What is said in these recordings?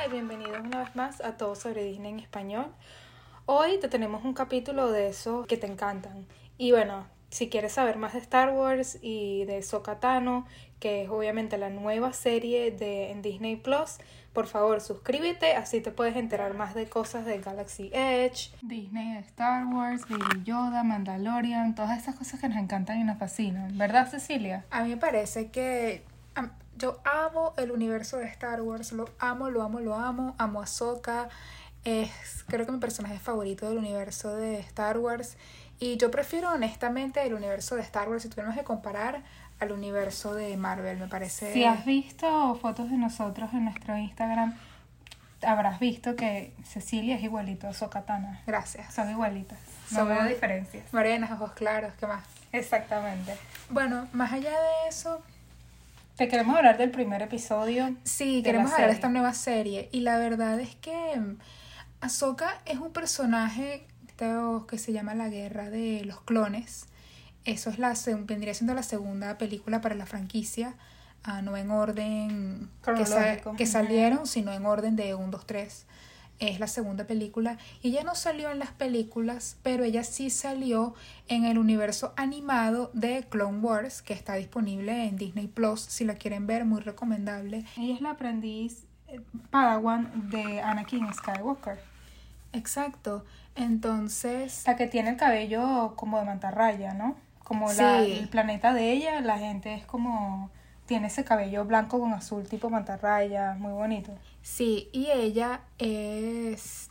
Hola y bienvenidos una vez más a Todo sobre Disney en español. Hoy te tenemos un capítulo de esos que te encantan. Y bueno, si quieres saber más de Star Wars y de Sokatano, que es obviamente la nueva serie de en Disney Plus, por favor suscríbete, así te puedes enterar más de cosas de Galaxy Edge, Disney, Star Wars, Baby Yoda, Mandalorian, todas esas cosas que nos encantan y nos fascinan, ¿verdad Cecilia? A mí me parece que yo amo el universo de Star Wars, lo amo, lo amo, lo amo, amo a Ahsoka, es creo que mi personaje favorito del universo de Star Wars y yo prefiero honestamente el universo de Star Wars si tuviéramos que comparar al universo de Marvel, me parece... Si has visto fotos de nosotros en nuestro Instagram, habrás visto que Cecilia es igualito a Sokatana. Gracias. Son igualitas. No Somos- veo diferencias. Morenas, ojos claros, ¿qué más? Exactamente. Bueno, más allá de eso, Te queremos hablar del primer episodio. Sí, queremos la hablar de esta nueva serie. Y la verdad es que Ahsoka es un personaje que se llama La Guerra de los Clones. Eso es la, vendría siendo la segunda película para la franquicia. ah, no en orden que, sa- salieron, sino en orden de 1, 2, 3. Es la segunda película. Y ella no salió en las películas, pero ella sí salió en el universo animado de Clone Wars, que está disponible en Disney Plus. Si la quieren ver, muy recomendable. Ella es la aprendiz eh, Padawan de Anakin Skywalker. Exacto. Entonces, La que tiene el cabello como de mantarraya, ¿no? Como la- el planeta de ella, la gente es como... Tiene ese cabello blanco con azul tipo mantarraya, muy bonito. sí, y ella es...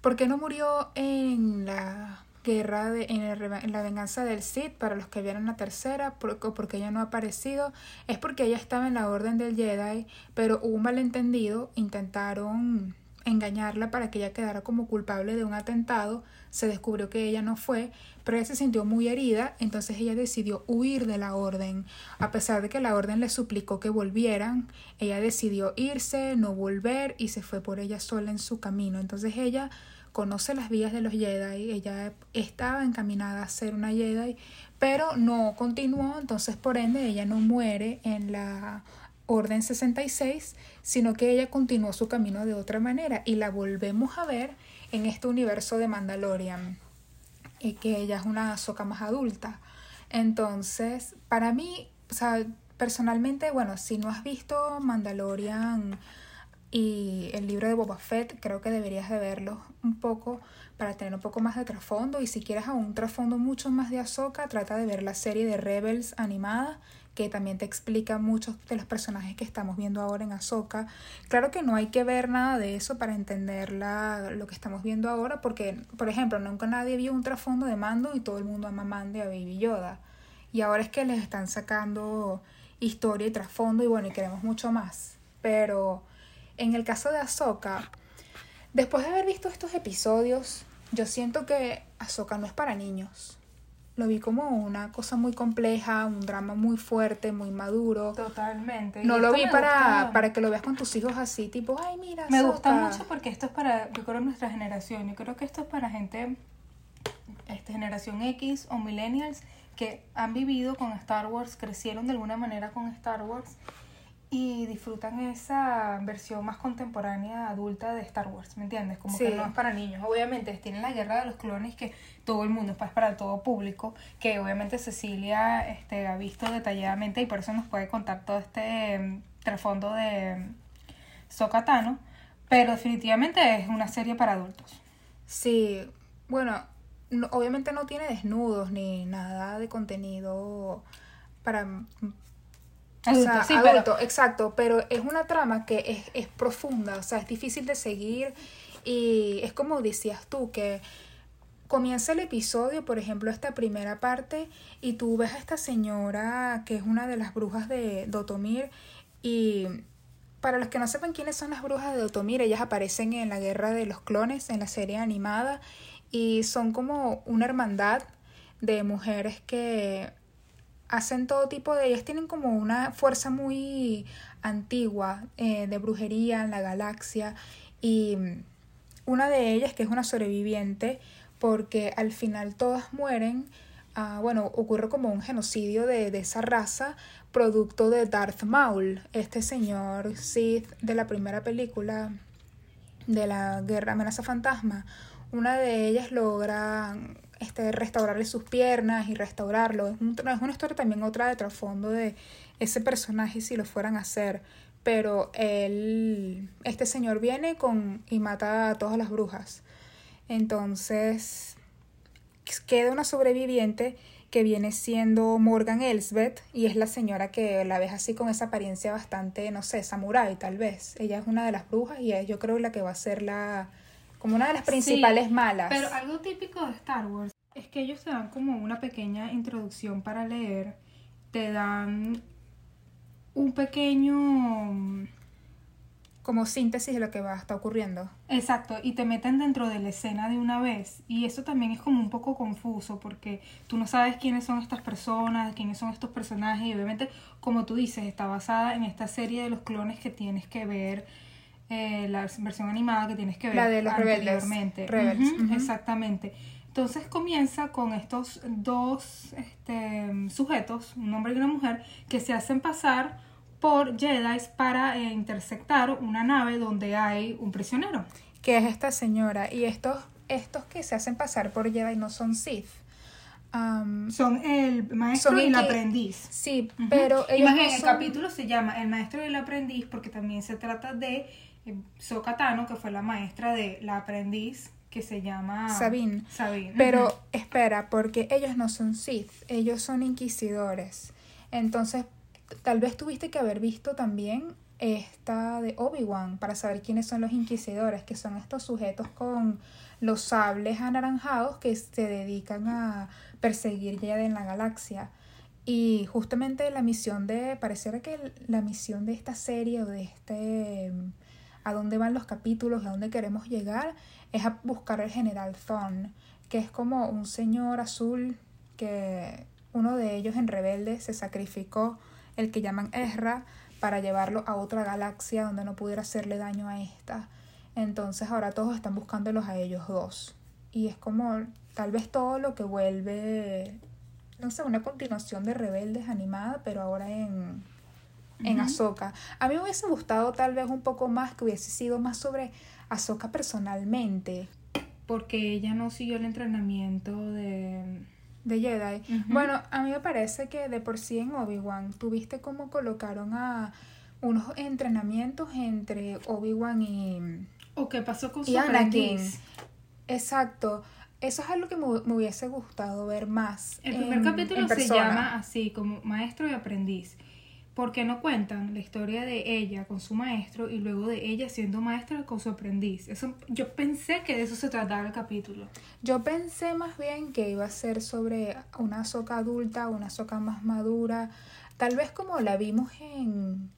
¿Por qué no murió en la guerra, de, en, la venganza del Sith? Para los que vieron la tercera, por- porque ella no ha aparecido, es porque ella estaba en la Orden del Jedi, pero hubo un malentendido, intentaron engañarla para que ella quedara como culpable de un atentado, se descubrió que ella no fue, pero ella se sintió muy herida, entonces ella decidió huir de la orden. A pesar de que la orden le suplicó que volvieran, ella decidió irse, no volver y se fue por ella sola en su camino. Entonces ella conoce las vías de los Jedi, ella estaba encaminada a ser una Jedi, pero no continuó, entonces por ende ella no muere en la Orden 66, sino que ella continuó su camino de otra manera y la volvemos a ver en este universo de Mandalorian y que ella es una Ahsoka más adulta. Entonces, para mí, o sea, personalmente, bueno, si no has visto Mandalorian y el libro de Boba Fett, creo que deberías de verlo un poco para tener un poco más de trasfondo y si quieres aún un trasfondo mucho más de Ahsoka, trata de ver la serie de Rebels animada que también te explica muchos de los personajes que estamos viendo ahora en Ahsoka. Claro que no hay que ver nada de eso para entender la- lo que estamos viendo ahora, porque, por ejemplo, nunca nadie vio un trasfondo de Mando y todo el mundo ama Mando y a Baby Yoda. Y ahora es que les están sacando historia y trasfondo y bueno, y queremos mucho más. Pero en el caso de Ahsoka, después de haber visto estos episodios, yo siento que Ahsoka no es para niños. Lo vi como una cosa muy compleja, un drama muy fuerte, muy maduro. Totalmente. No lo vi para, para que lo veas con tus hijos así, tipo, ay, mira. Me gusta Ahsoka". mucho porque esto es para, yo creo, nuestra generación. Yo creo que esto es para gente, este, generación X o millennials, que han vivido con Star Wars, crecieron de alguna manera con Star Wars y disfrutan esa versión más contemporánea, adulta de Star Wars, ¿me entiendes? Como que no es para niños. Obviamente tienen la guerra de los clones que todo el mundo, es para todo público, que obviamente Cecilia este, ha visto detalladamente y por eso nos puede contar todo este mm, trasfondo de mm, Sokatano, pero definitivamente es una serie para adultos. Sí, bueno, no- obviamente no tiene desnudos ni nada de contenido para o Adulto, sea, sí, pero- adulto, exacto, pero es una trama que es, es profunda, o sea, es difícil de seguir y es como decías tú, que comienza el episodio, por ejemplo, esta primera parte, y tú ves a esta señora que es una de las brujas de Dotomir y para los que no sepan quiénes son las brujas de Dotomir, ellas aparecen en la Guerra de los Clones, en la serie animada, y son como una hermandad de mujeres que hacen todo tipo de... Ellas tienen como una fuerza muy antigua eh, de brujería en la galaxia y una de ellas, que es una sobreviviente, porque al final todas mueren, ah, bueno, ocurre como un genocidio de, de esa raza, producto de Darth Maul, este señor Sith de la primera película, de la guerra amenaza fantasma, una de ellas logra este, restaurarle sus piernas y restaurarlo. Es, es una historia también otra de trasfondo de ese personaje si lo fueran a hacer. Pero él, este señor viene con y mata a todas las brujas. Entonces queda una sobreviviente que viene siendo Morgan Elsbeth y es la señora que la ves así con esa apariencia bastante, no sé, samurái tal vez. Ella es una de las brujas y es, yo creo la que va a ser la como una de las principales malas. Pero algo típico de Star Wars es que ellos te dan como una pequeña introducción para leer, te dan un pequeño como síntesis de lo que va a estar ocurriendo. Exacto, y te meten dentro de la escena de una vez. Y eso también es como un poco confuso porque tú no sabes quiénes son estas personas, quiénes son estos personajes. Y obviamente, como tú dices, está basada en esta serie de los clones que tienes que ver, eh, la versión animada que tienes que ver la de los anteriormente. Rebeldes. Exactamente. Entonces comienza con estos dos este, sujetos, un hombre y una mujer, que se hacen pasar por Jedi para eh, intersectar una nave donde hay un prisionero. Que es esta señora. Y estos, estos que se hacen pasar por Jedi no son Sith. son el maestro y el aprendiz. Sí, pero ellos el capítulo se llama El maestro y el aprendiz porque también se trata de eh, Sokatano, que fue la maestra de la aprendiz que se llama Sabine. Pero espera, porque ellos no son Sith, ellos son inquisidores. Entonces, tal vez tuviste que haber visto también esta de Obi-Wan para saber quiénes son los inquisidores, que son estos sujetos con los sables anaranjados que se dedican a perseguir ya en la galaxia. Y justamente la misión de, pareciera que la misión de esta serie o de este, a dónde van los capítulos, a dónde queremos llegar, es a buscar al general Thorn, que es como un señor azul que uno de ellos en Rebelde se sacrificó, el que llaman Ezra, para llevarlo a otra galaxia donde no pudiera hacerle daño a esta. Entonces ahora todos están buscándolos a ellos dos. Y es como tal vez todo lo que vuelve, no sé, una continuación de Rebeldes animada, pero ahora en, en Ahsoka. A mí me hubiese gustado tal vez un poco más que hubiese sido más sobre Ahsoka personalmente. Porque ella no siguió el entrenamiento de... De Jedi. Bueno, a mí me parece que de por sí en Obi-Wan tuviste cómo colocaron a unos entrenamientos entre Obi-Wan y... ¿O qué pasó con su Anakin. Exacto. Eso es algo que me, hubiese gustado ver más. El primer capítulo se llama así, como maestro y aprendiz. ¿Por qué no cuentan la historia de ella con su maestro y luego de ella siendo maestra con su aprendiz? Eso, yo pensé que de eso se trataba el capítulo. Yo pensé más bien que iba a ser sobre una soca adulta, una soca más madura, tal vez como la vimos en,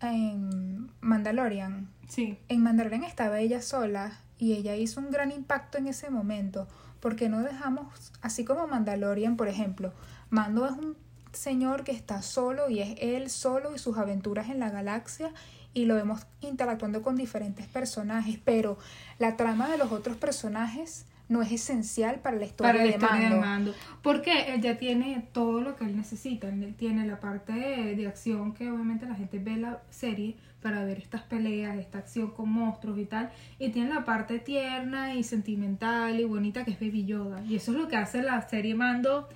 en Mandalorian. Sí. En Mandalorian estaba ella sola y ella hizo un gran impacto en ese momento, porque no dejamos, así como Mandalorian, por ejemplo, Mando es un señor que está solo y es él solo y sus aventuras en la galaxia y lo vemos interactuando con diferentes personajes, pero la trama de los otros personajes no es esencial para la historia, para la historia de, Mando. Porque él ya tiene todo lo que él necesita. Él tiene la parte de, acción que obviamente la gente ve la serie para ver estas peleas, esta acción con monstruos y tal. Y tiene la parte tierna y sentimental y bonita que es Baby Yoda. Y eso es lo que hace la serie Mando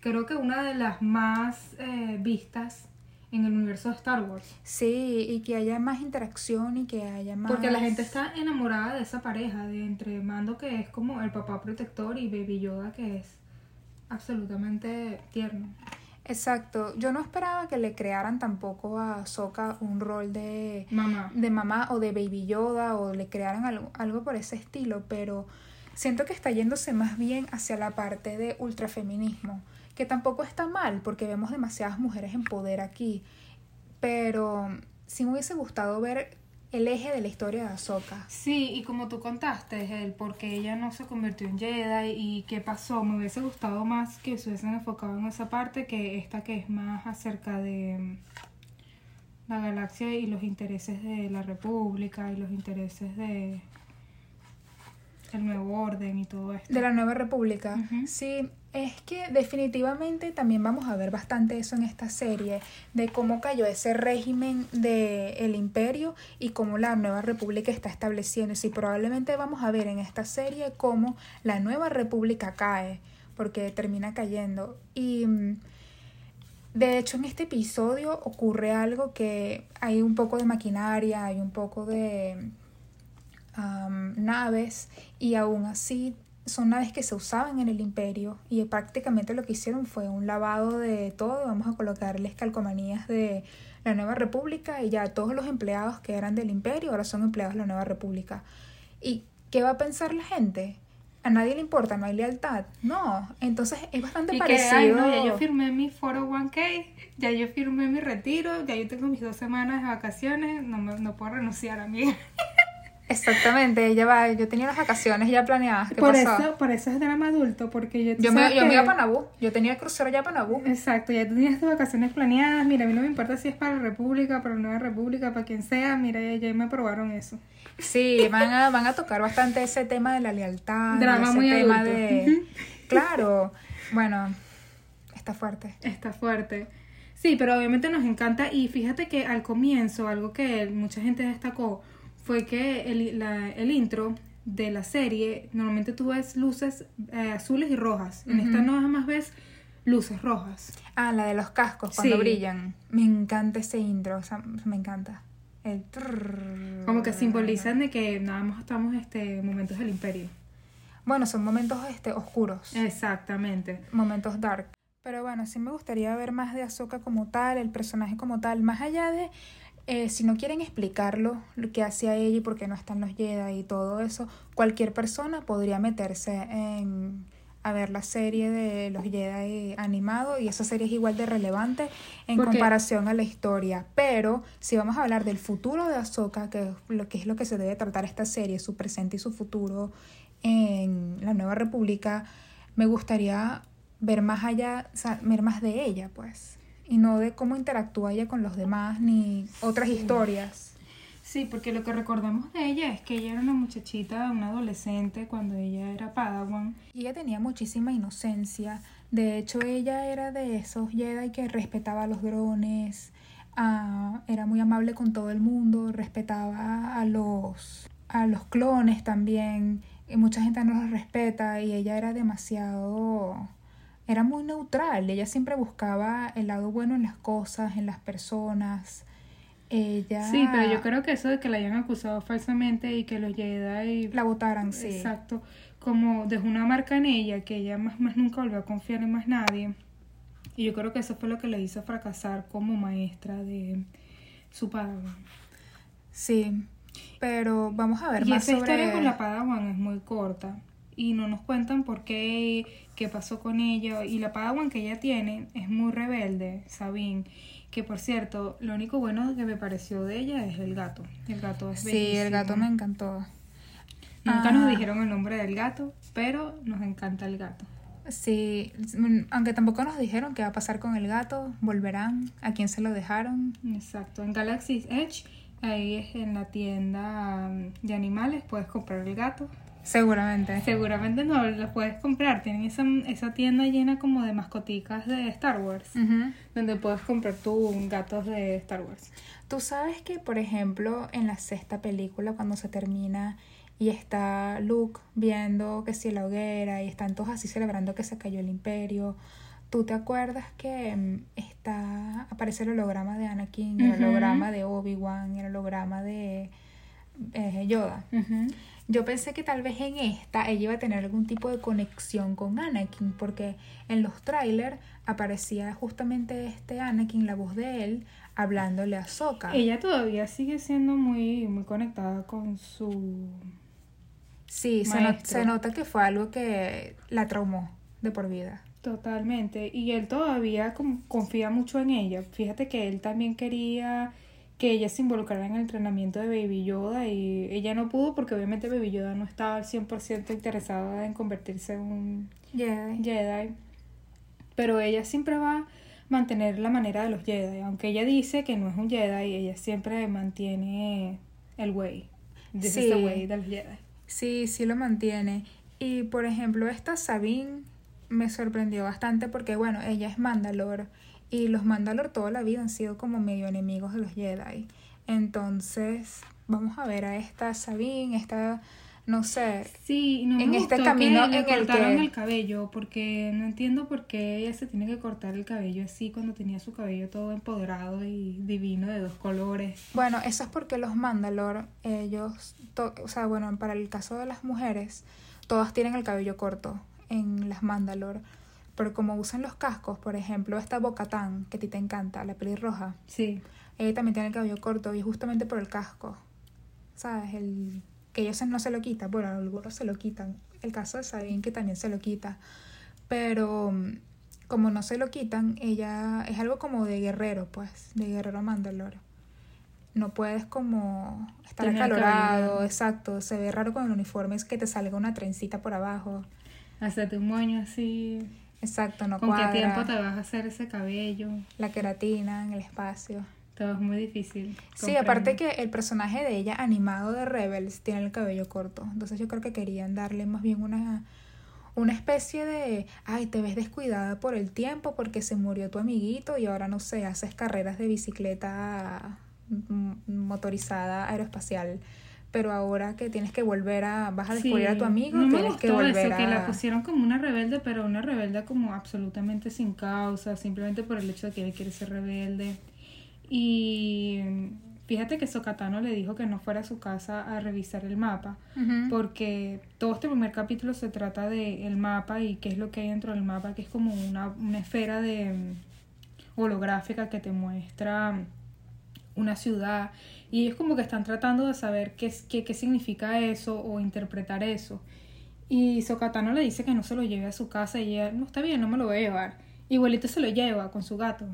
creo que una de las más eh, vistas en el universo de Star Wars. Sí, y que haya más interacción y que haya más... Porque la gente está enamorada de esa pareja, de entre Mando que es como el papá protector y Baby Yoda que es absolutamente tierno. Exacto, yo no esperaba que le crearan tampoco a Soka un rol de mamá. de mamá o de Baby Yoda o le crearan algo, algo por ese estilo, pero siento que está yéndose más bien hacia la parte de ultrafeminismo que tampoco está mal porque vemos demasiadas mujeres en poder aquí, pero sí me hubiese gustado ver el eje de la historia de Ahsoka. Sí, y como tú contaste, el por qué ella no se convirtió en Jedi y qué pasó, me hubiese gustado más que se hubiesen enfocado en esa parte que esta que es más acerca de mm, la galaxia y los intereses de la República y los intereses de el nuevo orden y todo esto. De la nueva república. Sí, Es que definitivamente también vamos a ver bastante eso en esta serie, de cómo cayó ese régimen del imperio y cómo la nueva república está estableciendo. Y probablemente vamos a ver en esta serie cómo la nueva república cae, porque termina cayendo. Y mm, de hecho en este episodio ocurre algo que hay un poco de maquinaria, hay un poco de naves y aún así son naves que se usaban en el imperio y prácticamente lo que hicieron fue un lavado de todo, vamos a colocarles calcomanías de la nueva república y ya todos los empleados que eran del imperio ahora son empleados de la nueva república. ¿Y qué va a pensar la gente? A nadie le importa, no hay lealtad. No, entonces es bastante parecido. ya yo firmé mi 401k, ya yo firmé mi retiro, ya yo tengo mis dos semanas de vacaciones, no, no puedo renunciar, amiga. Exactamente, ella va, yo tenía las vacaciones ya planeadas. por eso, por eso es drama adulto, porque yo Yo me, yo me iba a Panabú, yo tenía el crucero ya a Panabú. Exacto, ya tenías tus vacaciones planeadas, mira, a mí no me importa si es para la República, para la Nueva República, para quien sea, mira, ya, me aprobaron eso. Sí, van a, van a tocar bastante ese tema de la lealtad. Drama muy tema de. Claro, bueno, está fuerte. Está fuerte. Sí, pero obviamente nos encanta y fíjate que al comienzo, algo que mucha gente destacó, fue que el, la, el intro de la serie, normalmente tú ves luces eh, azules y rojas. En esta no más ves luces rojas. Ah, la de los cascos cuando brillan. Me encanta ese intro, o sea, me encanta. El Como que simbolizan de que nada más estamos este momentos del imperio. Bueno, son momentos este oscuros. Exactamente. Momentos dark. Pero bueno, sí me gustaría ver más de Ahsoka como tal, el personaje como tal, más allá de eh, si no quieren explicarlo, lo que hacía ella y por qué no están los Jedi y todo eso, cualquier persona podría meterse en, a ver la serie de los Jedi animado y esa serie es igual de relevante en comparación a la historia. Pero si vamos a hablar del futuro de Ahsoka, que es lo que es lo que se debe tratar esta serie, su presente y su futuro en la Nueva República, me gustaría ver más allá, ver más de ella, pues y no de cómo interactúa ella con los demás ni otras historias. Sí, porque lo que recordamos de ella es que ella era una muchachita, una adolescente cuando ella era Padawan. Y ella tenía muchísima inocencia. De hecho, ella era de esos Jedi que respetaba a los drones, ah, era muy amable con todo el mundo, respetaba a los, a los clones también. Y mucha gente no los respeta y ella era demasiado era muy neutral, ella siempre buscaba el lado bueno en las cosas, en las personas. Ella... Sí, pero yo creo que eso de que la hayan acusado falsamente y que los Jedi... La votaran, sí. Exacto. Como dejó una marca en ella, que ella más, más nunca volvió a confiar en más nadie. Y yo creo que eso fue lo que le hizo fracasar como maestra de su Padawan. Sí, pero vamos a ver y esa historia con la Padawan es muy corta y no nos cuentan por qué, qué pasó con ella. Y la Padawan que ella tiene es muy rebelde, Sabine. Que por cierto, lo único bueno que me pareció de ella es el gato. El gato es Sí, el gato me encantó. Nunca nos ah. dijeron el nombre del gato, pero nos encanta el gato. Sí, aunque tampoco nos dijeron qué va a pasar con el gato, volverán, a quién se lo dejaron. Exacto, en Galaxy Edge, ahí es en la tienda de animales, puedes comprar el gato. Seguramente. Seguramente no, lo puedes comprar. Tienen esa, esa tienda llena como de mascoticas de Star Wars, donde puedes comprar tus gatos de Star Wars. Tú sabes que, por ejemplo, en la sexta película, cuando se termina y está Luke viendo que si la hoguera y están todos así celebrando que se cayó el imperio. ¿Tú te acuerdas que mm, está aparece el holograma de Anakin, el holograma de Obi-Wan, el holograma de eh, Yoda? Yo pensé que tal vez en esta ella iba a tener algún tipo de conexión con Anakin, porque en los trailers aparecía justamente este Anakin, la voz de él, hablándole a Soka. Ella todavía sigue siendo muy, muy conectada con su. Sí, se, se nota que fue algo que la traumó de por vida. Totalmente. Y él todavía confía mucho en ella. Fíjate que él también quería que ella se involucrara en el entrenamiento de Baby Yoda y ella no pudo porque obviamente Baby Yoda no estaba al 100% interesada en convertirse en un Jedi. Pero ella siempre va a mantener la manera de los Jedi. Aunque ella dice que no es un Jedi, ella siempre mantiene el way. sí. way de los Jedi. Sí, sí lo mantiene. Y por ejemplo, esta Sabine me sorprendió bastante porque, bueno, ella es Mandalor y los Mandalor toda la vida han sido como medio enemigos de los Jedi. Entonces, vamos a ver a esta Sabine, esta no sé. Sí, no en este camino que le en el cortaron que- el cabello, porque no entiendo por qué ella se tiene que cortar el cabello así cuando tenía su cabello todo empoderado y divino de dos colores. Bueno, eso es porque los Mandalor, ellos, to- o sea, bueno, para el caso de las mujeres, todas tienen el cabello corto en las Mandalor. Pero como usan los cascos, por ejemplo, esta Bocatán, que a ti te encanta, la pelirroja, Sí, ella también tiene el cabello corto y es justamente por el casco. ¿Sabes? El que ellos no se lo quitan. Bueno, algunos se lo quitan. El caso de Sabine que también se lo quita. Pero mm, como no se lo quitan, ella es algo como de guerrero, pues, de guerrero Mandalor. No puedes como estar Tener acalorado, exacto. Se ve raro con el uniforme, es que te salga una trencita por abajo. hacerte un moño así. Exacto, no ¿Con cuadra. qué tiempo te vas a hacer ese cabello? La queratina en el espacio. Todo es muy difícil. Sí, aparte que el personaje de ella animado de Rebels tiene el cabello corto. Entonces yo creo que querían darle más bien una, una especie de, ay, te ves descuidada por el tiempo porque se murió tu amiguito y ahora no sé, haces carreras de bicicleta mm, motorizada aeroespacial. Pero ahora que tienes que volver a, vas a descubrir a tu amigo, no me tienes gustó que volver eso, a... que la pusieron como una rebelde, pero una rebelde como absolutamente sin causa, simplemente por el hecho de que ella quiere ser rebelde. Y fíjate que Sokatano le dijo que no fuera a su casa a revisar el mapa, porque todo este primer capítulo se trata de el mapa y qué es lo que hay dentro del mapa, que es como una, una esfera de mm, holográfica que te muestra una ciudad y ellos como que están tratando de saber qué, qué, qué significa eso o interpretar eso. Y Sokatano le dice que no se lo lleve a su casa y ella, no está bien, no me lo voy a llevar. Igualito se lo lleva con su gato.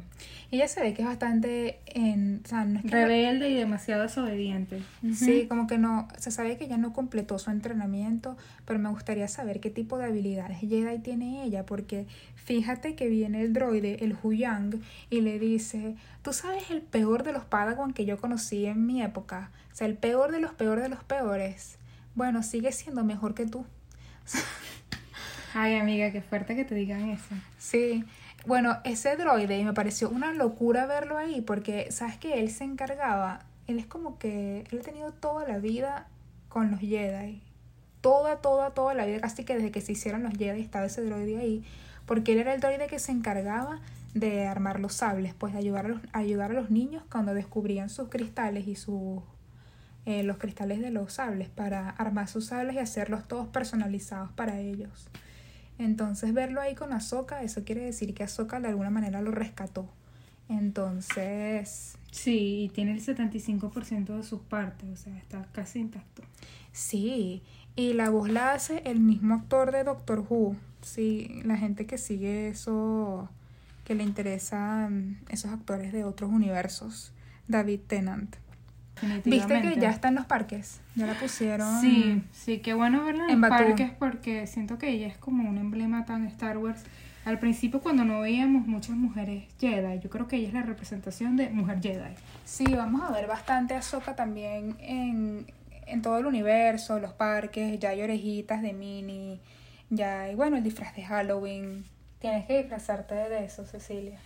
Ella se ve que es bastante, en, o sea, no es que Rebelde y demasiado desobediente. Sí, como que no, se sabe que ella no completó su entrenamiento, pero me gustaría saber qué tipo de habilidades Jedi tiene ella, porque fíjate que viene el droide, el Huyang, y le dice, tú sabes el peor de los Padawan que yo conocí en mi época, o sea, el peor de los peores de los peores. Bueno, sigue siendo mejor que tú. Ay, amiga, qué fuerte que te digan eso. Sí, bueno, ese droide me pareció una locura verlo ahí porque, ¿sabes que Él se encargaba, él es como que, él ha tenido toda la vida con los Jedi. Toda, toda, toda la vida, casi que desde que se hicieron los Jedi estaba ese droide ahí. Porque él era el droide que se encargaba de armar los sables, pues de ayudar a los, ayudar a los niños cuando descubrían sus cristales y sus eh, los cristales de los sables para armar sus sables y hacerlos todos personalizados para ellos. Entonces verlo ahí con Ahsoka, eso quiere decir que Ahsoka de alguna manera lo rescató. Entonces, Sí, y tiene el 75% de sus partes, o sea, está casi intacto. sí, y la voz la hace el mismo actor de Doctor Who. Sí, la gente que sigue eso, que le interesan esos actores de otros universos. David Tennant. Viste que ya está en los parques, ya la pusieron. Sí, sí, qué bueno verla en, En los Bakú. parques porque siento que ella es como un emblema tan Star Wars. Al principio cuando no veíamos muchas mujeres Jedi, yo creo que ella es la representación de mujer Jedi. Sí, vamos a ver bastante a Ahsoka también en, en todo el universo, los parques, ya hay orejitas de Minnie, ya hay, bueno, el disfraz de Halloween. Tienes que disfrazarte de eso, Cecilia.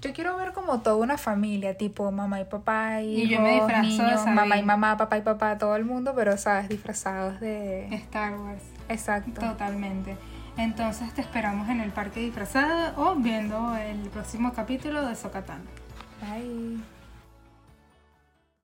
Yo quiero ver como toda una familia, tipo mamá y papá y, Y yo me disfrazo de niños, Sabine. mamá y mamá, papá y papá, todo el mundo, pero sabes, disfrazados de... Star Wars. Exacto. Totalmente. Entonces te esperamos en el parque disfrazada o viendo el próximo capítulo de Sokatano. Bye.